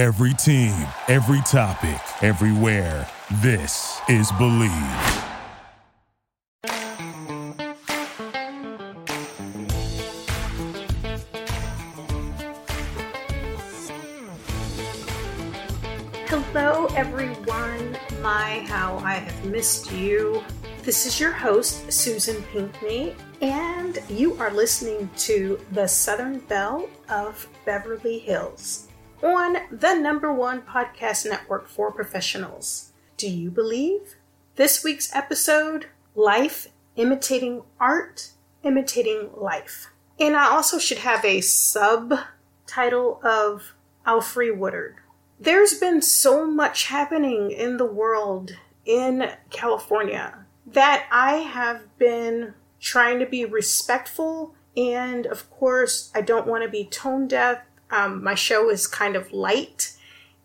Every team, every topic, everywhere. This is Bleav. Hello, everyone. My, how I have missed you. This is your host, Susan Pinkney, and you are listening to the Southern Belle of Beverly Hills on the number one podcast network for professionals. Do you believe? This week's episode Life Imitating Art, Imitating Life. And I also should have a subtitle of Alfre Woodard. There's been so much happening in the world in California that I have been trying to be respectful. And of course, I don't want to be tone deaf um, my show is kind of light,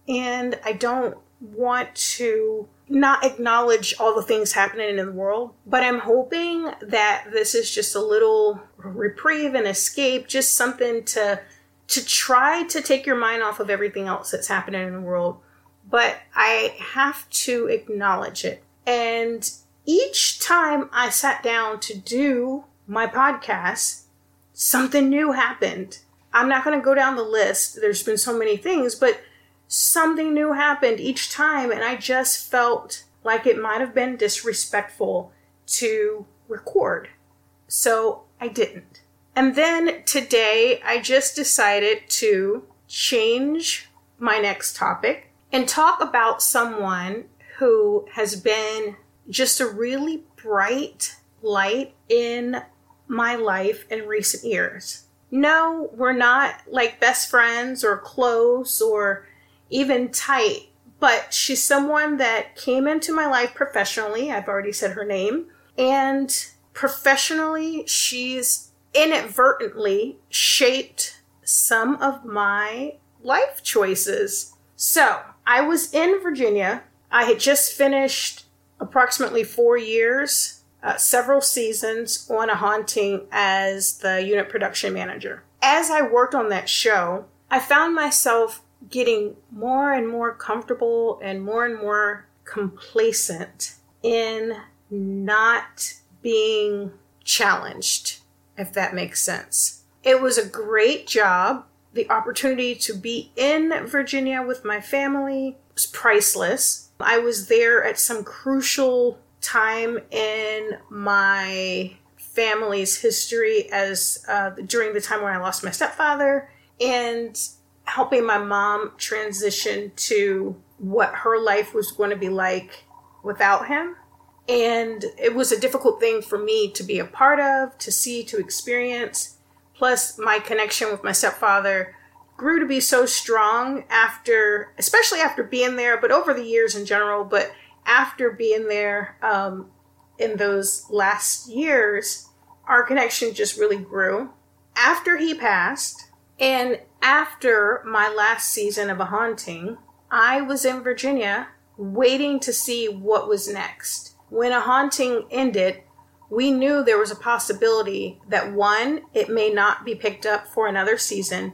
and I don't want to not acknowledge all the things happening in the world, but I'm hoping that this is just a little reprieve and escape, just something to to try to take your mind off of everything else that's happening in the world. But I have to acknowledge it. And each time I sat down to do my podcast, something new happened. I'm not going to go down the list. There's been so many things, but something new happened each time, and I just felt like it might have been disrespectful to record. So I didn't. And then today, I just decided to change my next topic and talk about someone who has been just a really bright light in my life in recent years no, we're not like best friends or close or even tight, but she's someone that came into my life professionally. I've already said her name. And professionally, she's inadvertently shaped some of my life choices. So, I was in Virginia. I had just finished approximately four years uh, several seasons on a haunting as the unit production manager. As I worked on that show, I found myself getting more and more comfortable and more and more complacent in not being challenged, if that makes sense. It was a great job. The opportunity to be in Virginia with my family was priceless. I was there at some crucial time in my family's history as uh, during the time when I lost my stepfather and helping my mom transition to what her life was going to be like without him. And it was a difficult thing for me to be a part of, to see, to experience. Plus, my connection with my stepfather grew to be so strong after, especially after being there, but over the years in general. But after being there um, in those last years, our connection just really grew. After he passed, and after my last season of A Haunting, I was in Virginia waiting to see what was next. When A Haunting ended, we knew there was a possibility that one, it may not be picked up for another season,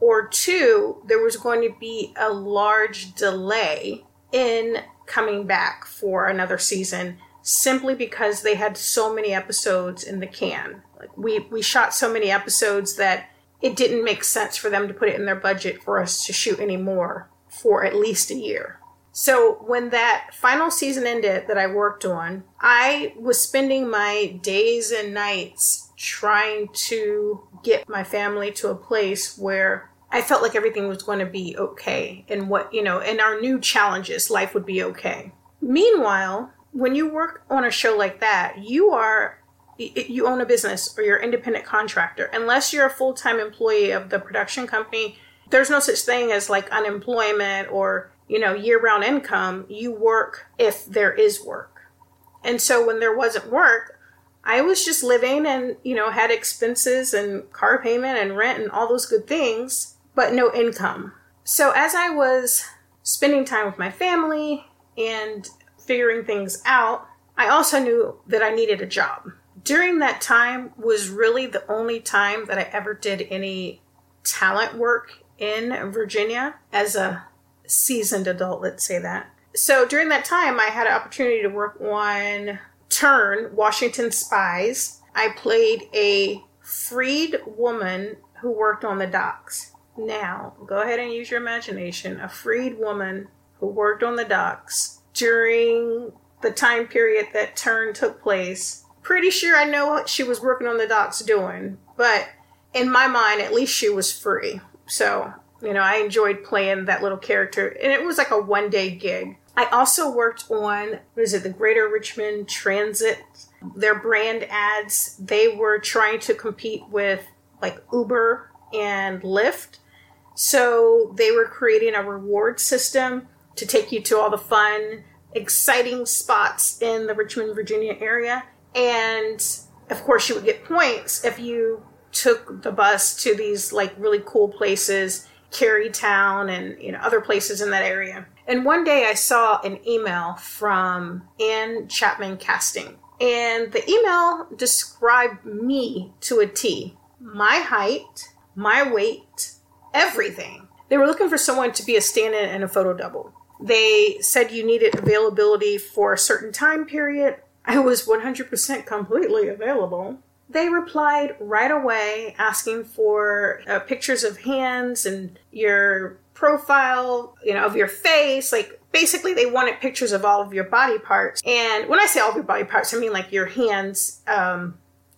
or two, there was going to be a large delay in coming back for another season simply because they had so many episodes in the can. Like we we shot so many episodes that it didn't make sense for them to put it in their budget for us to shoot any more for at least a year. So when that final season ended that I worked on, I was spending my days and nights trying to get my family to a place where I felt like everything was going to be okay and what, you know, and our new challenges, life would be okay. Meanwhile, when you work on a show like that, you are you own a business or you're an independent contractor. Unless you're a full-time employee of the production company, there's no such thing as like unemployment or, you know, year-round income. You work if there is work. And so when there wasn't work, I was just living and, you know, had expenses and car payment and rent and all those good things but no income. So as I was spending time with my family and figuring things out, I also knew that I needed a job. During that time was really the only time that I ever did any talent work in Virginia as a seasoned adult, let's say that. So during that time, I had an opportunity to work on Turn, Washington Spies. I played a freed woman who worked on the docks. Now, go ahead and use your imagination. A freed woman who worked on the docks during the time period that turn took place. Pretty sure I know what she was working on the docks doing, but in my mind, at least she was free. So, you know, I enjoyed playing that little character, and it was like a one day gig. I also worked on, what is it, the Greater Richmond Transit, their brand ads. They were trying to compete with like Uber and Lyft. So they were creating a reward system to take you to all the fun, exciting spots in the Richmond, Virginia area. And of course, you would get points if you took the bus to these like really cool places, Carytown and you know other places in that area. And one day I saw an email from Ann Chapman Casting. And the email described me to a T. My height, my weight, everything. They were looking for someone to be a stand in and a photo double. They said you needed availability for a certain time period. I was 100% completely available. They replied right away asking for uh, pictures of hands and your profile, you know, of your face. Like basically, they wanted pictures of all of your body parts. And when I say all of your body parts, I mean like your hands, um,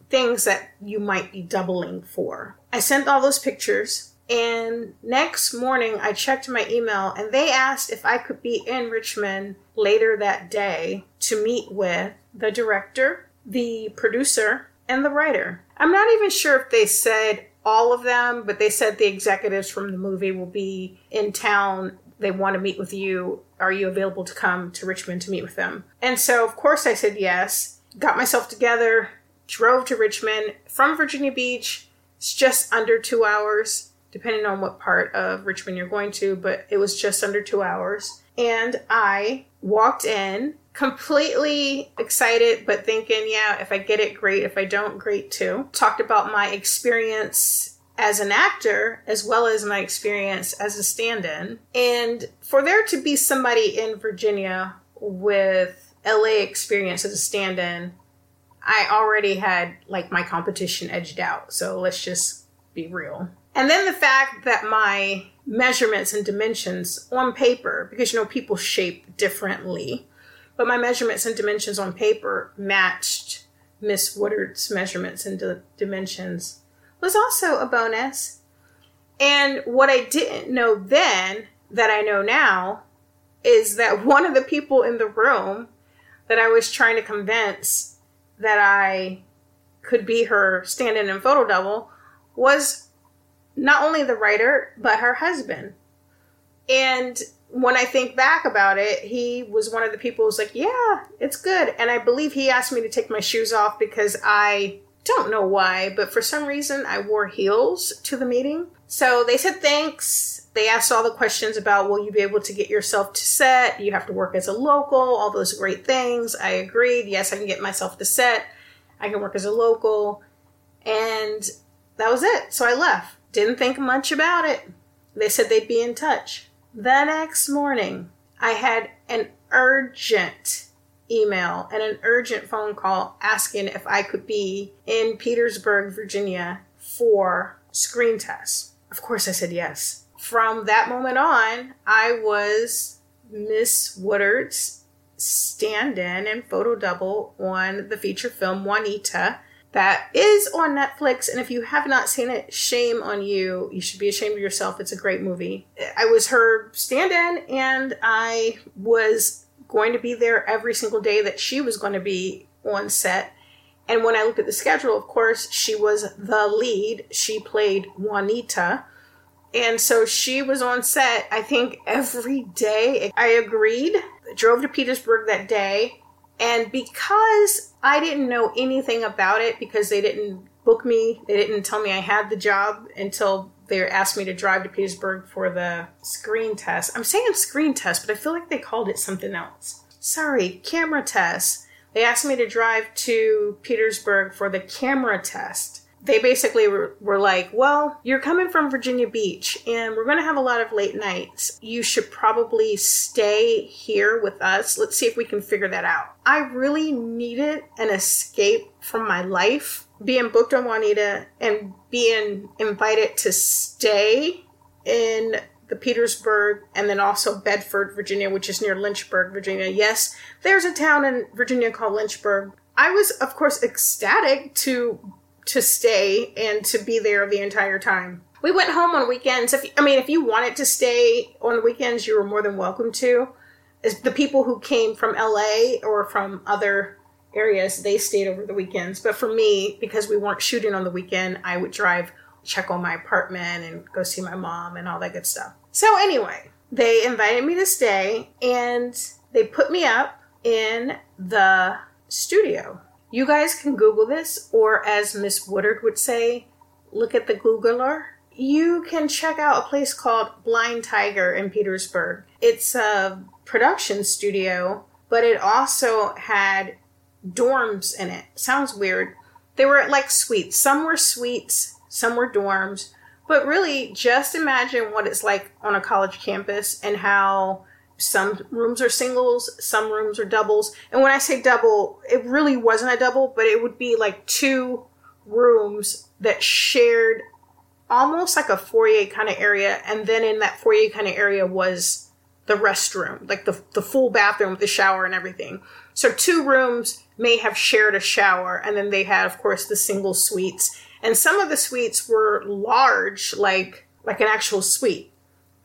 things that you might be doubling for. I sent all those pictures. And next morning, I checked my email and they asked if I could be in Richmond later that day to meet with the director, the producer, and the writer. I'm not even sure if they said all of them, but they said the executives from the movie will be in town. They want to meet with you. Are you available to come to Richmond to meet with them? And so, of course, I said yes. Got myself together, drove to Richmond from Virginia Beach. It's just under two hours, depending on what part of Richmond you're going to, but it was just under two hours. And I walked in completely excited, but thinking, yeah, if I get it, great. If I don't, great too. Talked about my experience as an actor as well as my experience as a stand in. And for there to be somebody in Virginia with LA experience as a stand in, I already had like my competition edged out. So let's just be real. And then the fact that my measurements and dimensions on paper, because you know, people shape differently but my measurements and dimensions on paper matched Miss Woodard's measurements and di- dimensions was also a bonus. And what I didn't know then that I know now is that one of the people in the room that I was trying to convince that I could be her stand in and photo double was not only the writer, but her husband. And when I think back about it, he was one of the people who's like, Yeah, it's good. And I believe he asked me to take my shoes off because I don't know why, but for some reason I wore heels to the meeting. So they said thanks. They asked all the questions about will you be able to get yourself to set? You have to work as a local, all those great things. I agreed. Yes, I can get myself to set. I can work as a local. And that was it. So I left. Didn't think much about it. They said they'd be in touch. The next morning, I had an urgent email and an urgent phone call asking if I could be in Petersburg, Virginia for screen tests. Of course, I said yes. From that moment on, I was Miss Woodard's stand in and photo double on the feature film Juanita that is on Netflix. And if you have not seen it, shame on you. You should be ashamed of yourself. It's a great movie. I was her stand in, and I was going to be there every single day that she was going to be on set. And when I looked at the schedule, of course, she was the lead. She played Juanita. And so she was on set, I think, every day. I agreed, drove to Petersburg that day and because I didn't know anything about it, because they didn't book me, they didn't tell me I had the job until they asked me to drive to Petersburg for the screen test. I'm saying screen test, but I feel like they called it something else. Sorry, camera test. They asked me to drive to Petersburg for the camera test. They basically were, were like, Well, you're coming from Virginia Beach and we're going to have a lot of late nights. You should probably stay here with us. Let's see if we can figure that out. I really needed an escape from my life. Being booked on Juanita and being invited to stay in the Petersburg and then also Bedford, Virginia, which is near Lynchburg, Virginia. Yes, there's a town in Virginia called Lynchburg. I was, of course, ecstatic to to stay and to be there the entire time. We went home on weekends. If I mean, if you wanted to stay on the weekends, you were more than welcome to. As the people who came from LA or from other areas, they stayed over the weekends. But for me, because we weren't shooting on the weekend, I would drive, check on my apartment, and go see my mom and all that good stuff. So anyway, they invited me to stay, and they put me up in the studio you guys can Google this, or as Miss Woodard would say, look at the Googler. You can check out a place called Blind Tiger in Petersburg. It's a production studio, but it also had dorms in it. Sounds weird. They were like suites. Some were suites, some were dorms. But really, just imagine what it's like on a college campus and how some rooms are singles, some rooms are doubles. And when I say double, it really wasn't a double, but it would be like two rooms that shared almost like a foyer kind of area. And then in that foyer kind of area was the restroom, like the, the full bathroom with the shower and everything. So two rooms may have shared a shower. And then they had, of course, the single suites. And some of the suites were large, like, like an actual suite.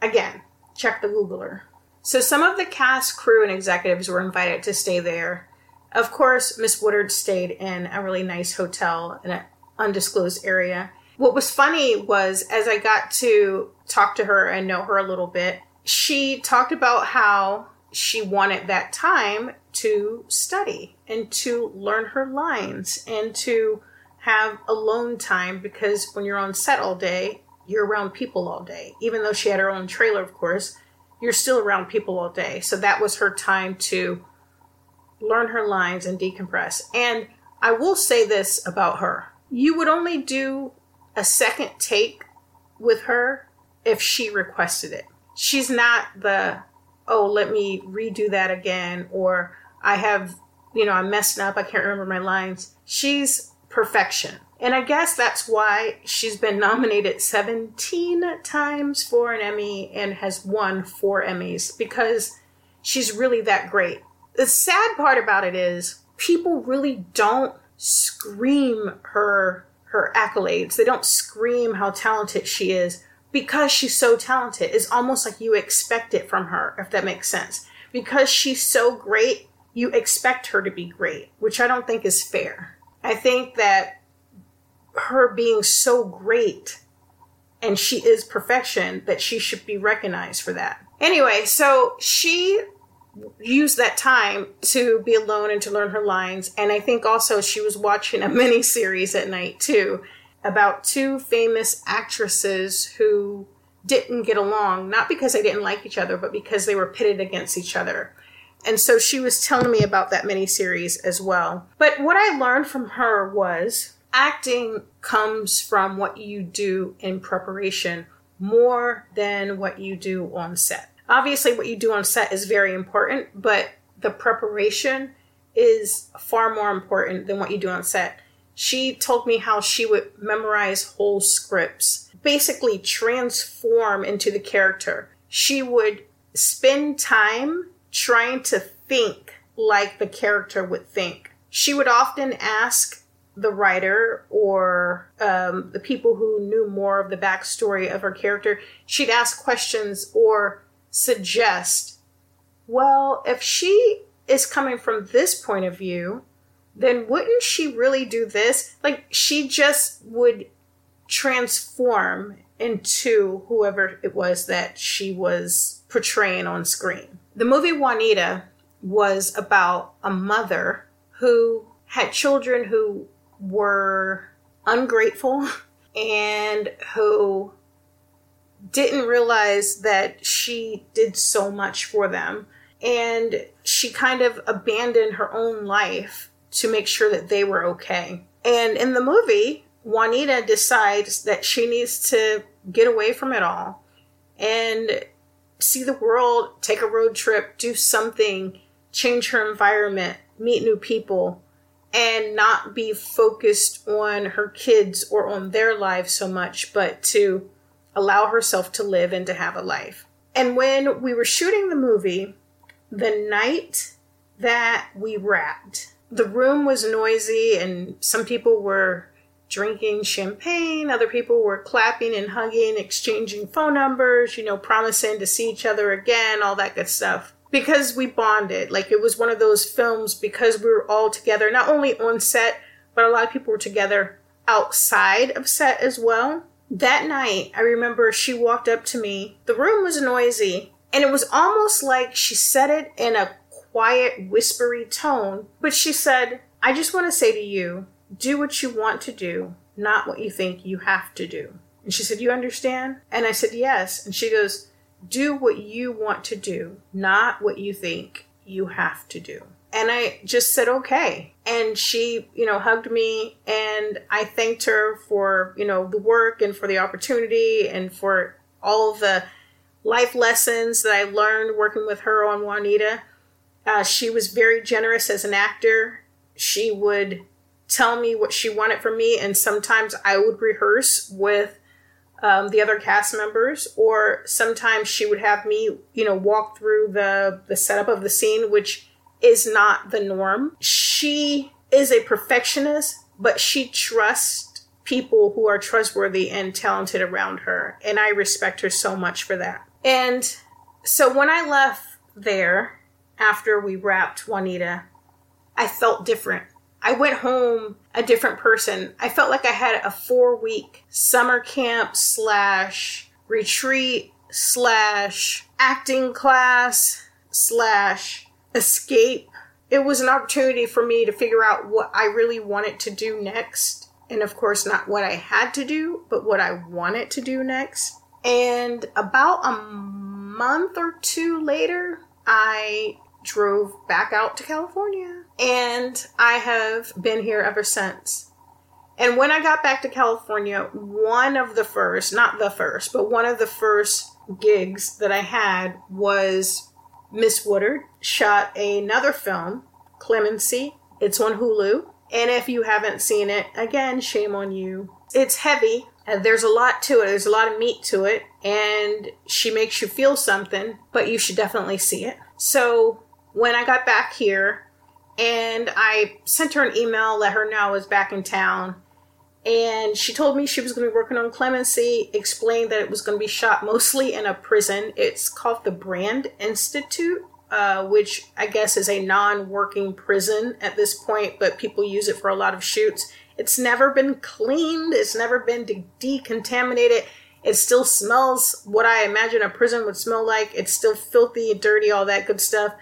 Again, check the Googler. So some of the cast, crew, and executives were invited to stay there. Of course, Miss Woodard stayed in a really nice hotel in an undisclosed area. What was funny was as I got to talk to her and know her a little bit, she talked about how she wanted that time to study and to learn her lines and to have alone time because when you're on set all day, you're around people all day. Even though she had her own trailer, of course, you're still around people all day. So that was her time to learn her lines and decompress. And I will say this about her you would only do a second take with her if she requested it. She's not the, oh, let me redo that again, or I have, you know, I'm messing up, I can't remember my lines. She's perfection. And I guess that's why she's been nominated 17 times for an Emmy and has won four Emmys because she's really that great. The sad part about it is people really don't scream her her accolades. They don't scream how talented she is because she's so talented. It's almost like you expect it from her, if that makes sense. Because she's so great, you expect her to be great, which I don't think is fair. I think that her being so great and she is perfection that she should be recognized for that. Anyway, so she used that time to be alone and to learn her lines. And I think also she was watching a mini series at night too about two famous actresses who didn't get along, not because they didn't like each other, but because they were pitted against each other. And so she was telling me about that mini series as well. But what I learned from her was acting comes from what you do in preparation more than what you do on set. Obviously, what you do on set is very important, but the preparation is far more important than what you do on set. She told me how she would memorize whole scripts, basically transform into the character. She would spend time trying to think like the character would think. She would often ask the writer or um, the people who knew more of the backstory of her character, she'd ask questions or suggest, well, if she is coming from this point of view, then wouldn't she really do this? Like, she just would transform into whoever it was that she was portraying on screen. The movie Juanita was about a mother who had children who were ungrateful and who didn't realize that she did so much for them. And she kind of abandoned her own life to make sure that they were okay. And in the movie, Juanita decides that she needs to get away from it all and see the world, take a road trip, do something, change her environment, meet new people, and not be focused on her kids or on their lives so much, but to allow herself to live and to have a life. And when we were shooting the movie, the night that we wrapped, the room was noisy and some people were drinking champagne, other people were clapping and hugging, exchanging phone numbers, you know, promising to see each other again, all that good stuff because we bonded. Like it was one of those films because we were all together, not only on set, but a lot of people were together outside of set as well. That night, I remember she walked up to me. The room was noisy, and it was almost like she said it in a quiet, whispery tone, but she said, I just want to say to you, do what you want to do, not what you think you have to do. And she said, You understand? And I said, Yes. And she goes, do what you want to do, not what you think you have to do. And I just said, okay. And she, you know, hugged me and I thanked her for, you know, the work and for the opportunity and for all the life lessons that I learned working with her on Juanita. Uh, she was very generous as an actor. She would tell me what she wanted from me, and sometimes I would rehearse with um, the other cast members, or sometimes she would have me, you know, walk through the the setup of the scene, which is not the norm. She is a perfectionist, but she trusts people who are trustworthy and talented around her, and I respect her so much for that. And so when I left there after we wrapped Juanita, I felt different. I went home a different person. I felt like I had a four week summer camp slash retreat slash acting class slash escape. It was an opportunity for me to figure out what I really wanted to do next. And of course, not what I had to do, but what I wanted to do next. And about a month or two later, I drove back out to California. And I have been here ever since. And when I got back to California, one of the first, not the first, but one of the first gigs that I had was Miss Woodard shot another film, Clemency. It's on Hulu. And if you haven't seen it, again, shame on you. It's heavy. There's a lot to it. There's a lot of meat to it. And she makes you feel something, but you should definitely see it. So when I got back here, and I sent her an email, let her know I was back in town. And she told me she was going to be working on Clemency, explained that it was going to be shot mostly in a prison. It's called the Brand Institute, uh, which I guess is a non working prison at this point, but people use it for a lot of shoots. It's never been cleaned, it's never been de- decontaminated. It still smells what I imagine a prison would smell like. It's still filthy, and dirty, all that good stuff.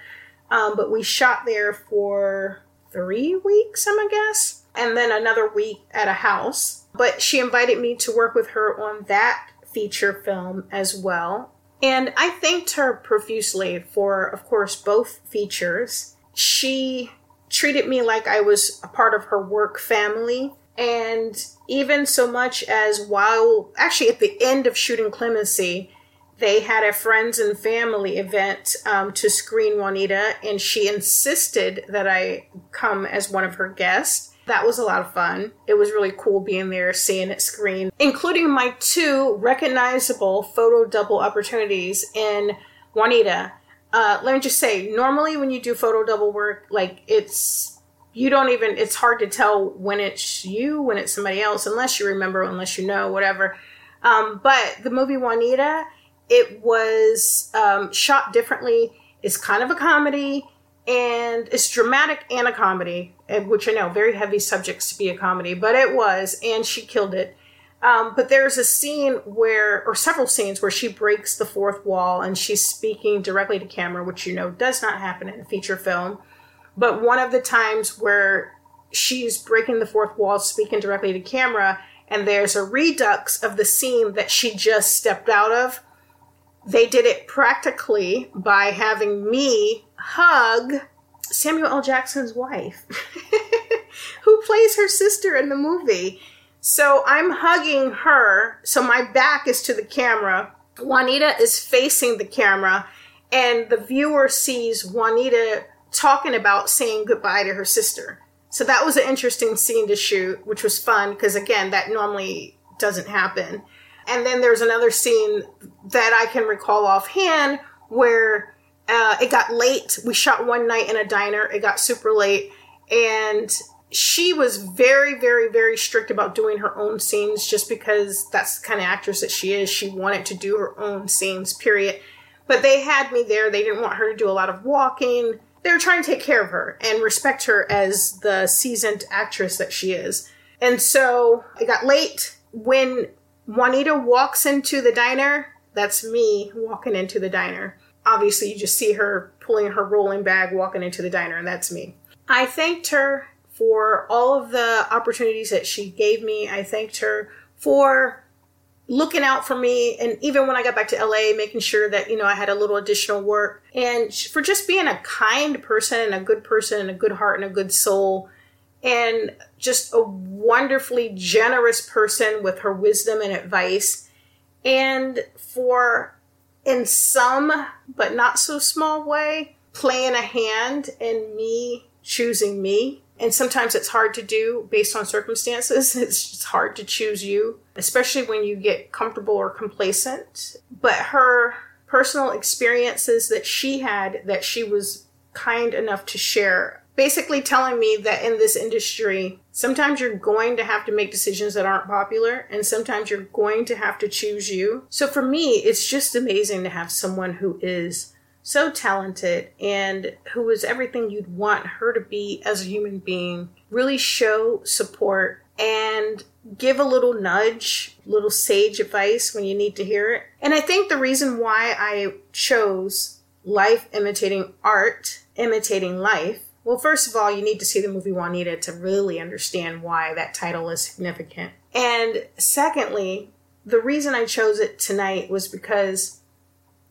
Um, but we shot there for three weeks, I'm a guess, and then another week at a house. But she invited me to work with her on that feature film as well. And I thanked her profusely for, of course, both features. She treated me like I was a part of her work family. And even so much as while, actually, at the end of shooting Clemency, they had a friends and family event um, to screen Juanita, and she insisted that I come as one of her guests. That was a lot of fun. It was really cool being there, seeing it screen, including my two recognizable photo double opportunities in Juanita. Uh, let me just say, normally when you do photo double work, like it's you don't even it's hard to tell when it's you, when it's somebody else, unless you remember, unless you know, whatever. Um, but the movie Juanita it was um, shot differently. It's kind of a comedy and it's dramatic and a comedy, which I know very heavy subjects to be a comedy, but it was, and she killed it. Um, but there's a scene where, or several scenes where she breaks the fourth wall and she's speaking directly to camera, which you know does not happen in a feature film. But one of the times where she's breaking the fourth wall, speaking directly to camera, and there's a redux of the scene that she just stepped out of they did it practically by having me hug Samuel L. Jackson's wife, who plays her sister in the movie. So I'm hugging her. So my back is to the camera. Juanita is facing the camera, and the viewer sees Juanita talking about saying goodbye to her sister. So that was an interesting scene to shoot, which was fun because, again, that normally doesn't happen. And then there's another scene that I can recall offhand where uh, it got late. We shot one night in a diner, it got super late, and she was very, very, very strict about doing her own scenes just because that's the kind of actress that she is. She wanted to do her own scenes, period. But they had me there. They didn't want her to do a lot of walking. They were trying to take care of her and respect her as the seasoned actress that she is. And so it got late. When Juanita walks into the diner, that's me walking into the diner. Obviously, you just see her pulling her rolling bag, walking into the diner, and that's me. I thanked her for all of the opportunities that she gave me. I thanked her for looking out for me and even when I got back to LA making sure that you know I had a little additional work and for just being a kind person and a good person and a good heart and a good soul and just a wonderfully generous person with her wisdom and advice and for in some but not so small way playing a hand in me choosing me and sometimes it's hard to do based on circumstances. It's just hard to choose you, especially when you get comfortable or complacent. But her personal experiences that she had that she was kind enough to share basically telling me that in this industry, sometimes you're going to have to make decisions that aren't popular, and sometimes you're going to have to choose you. So for me, it's just amazing to have someone who is so talented and who is everything you'd want her to be as a human being. Really show support and give a little nudge, little sage advice when you need to hear it. And I think the reason why I chose life imitating art, imitating life, well, first of all, you need to see the movie Juanita to really understand why that title is significant. And secondly, the reason I chose it tonight was because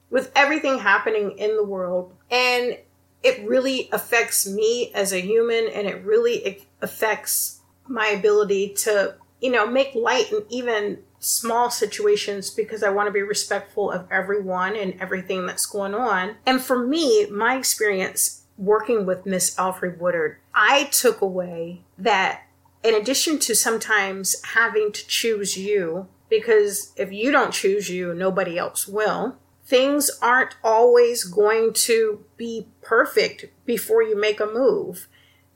with everything happening in the world and it really affects me as a human and it really affects my ability to you know make light in even small situations because I want to be respectful of everyone and everything that's going on. And for me, my experience working with Miss Alfre Woodard, I took away that in addition to sometimes having to choose you, because if you don't choose you, nobody else will things aren't always going to be perfect before you make a move.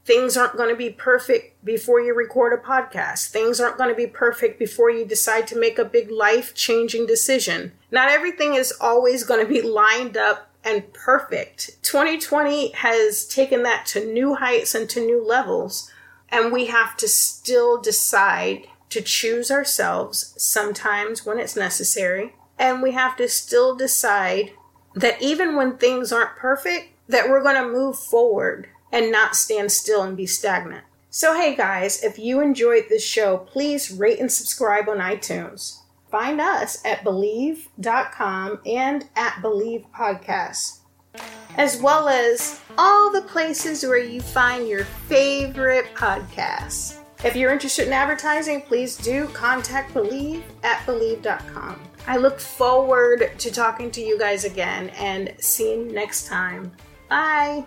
Things aren't going to be perfect before you record a podcast. Things aren't going to be perfect before you decide to make a big life changing decision. Not everything is always going to be lined up and perfect. 2020 has taken that to new heights and to new levels, and we have to still decide to choose ourselves sometimes when it's necessary and we have to still decide that even when things aren't perfect, that we're going to move forward and not stand still and be stagnant. So, hey guys, if you enjoyed this show, please rate and subscribe on iTunes. Find us at Bleav.com and at Bleav Podcasts, as well as all the places where you find your favorite podcasts. If you're interested in advertising, please do contact Bleav at Bleav.com. I look forward to talking to you guys again and seeing you next time. Bye.